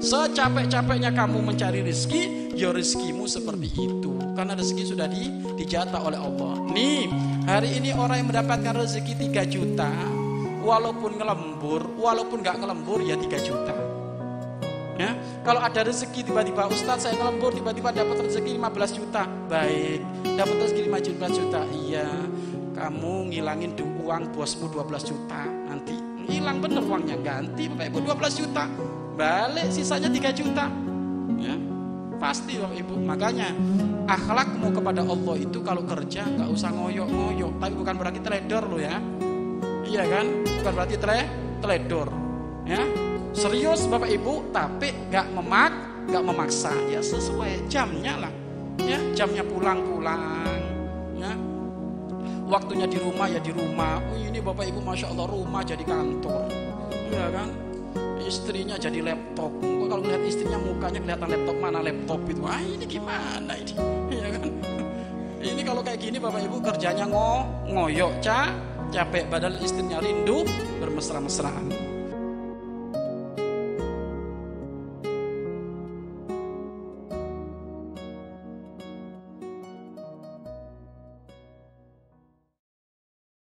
Secapek-capeknya kamu mencari rezeki, ya rezekimu seperti itu. Karena rezeki sudah di, dijatah oleh Allah. Nih, hari ini orang yang mendapatkan rezeki 3 juta, walaupun ngelembur, walaupun nggak ngelembur ya 3 juta. Ya, kalau ada rezeki tiba-tiba Ustadz saya ngelembur tiba-tiba dapat rezeki 15 juta, baik. Dapat rezeki 15 juta, iya. Kamu ngilangin uang bosmu 12 juta, nanti hilang bener uangnya ganti Bapak Ibu 12 juta balik sisanya 3 juta. Ya pasti Bapak Ibu. Makanya akhlakmu kepada Allah itu kalau kerja nggak usah ngoyok-ngoyok. Tapi bukan berarti teledor lo ya. Iya kan? Bukan berarti tele teledor. Ya serius Bapak Ibu tapi nggak memak nggak memaksa. Ya sesuai jamnya lah. Ya jamnya pulang-pulang. Ya waktunya di rumah ya di rumah. Oh, ini Bapak Ibu Masya Allah rumah jadi kantor istrinya jadi laptop. Kalau lihat istrinya mukanya kelihatan laptop mana laptop itu? Ah ini gimana ini? Ya kan? Ini kalau kayak gini bapak ibu kerjanya ngo ngoyok ca capek padahal istrinya rindu bermesra-mesraan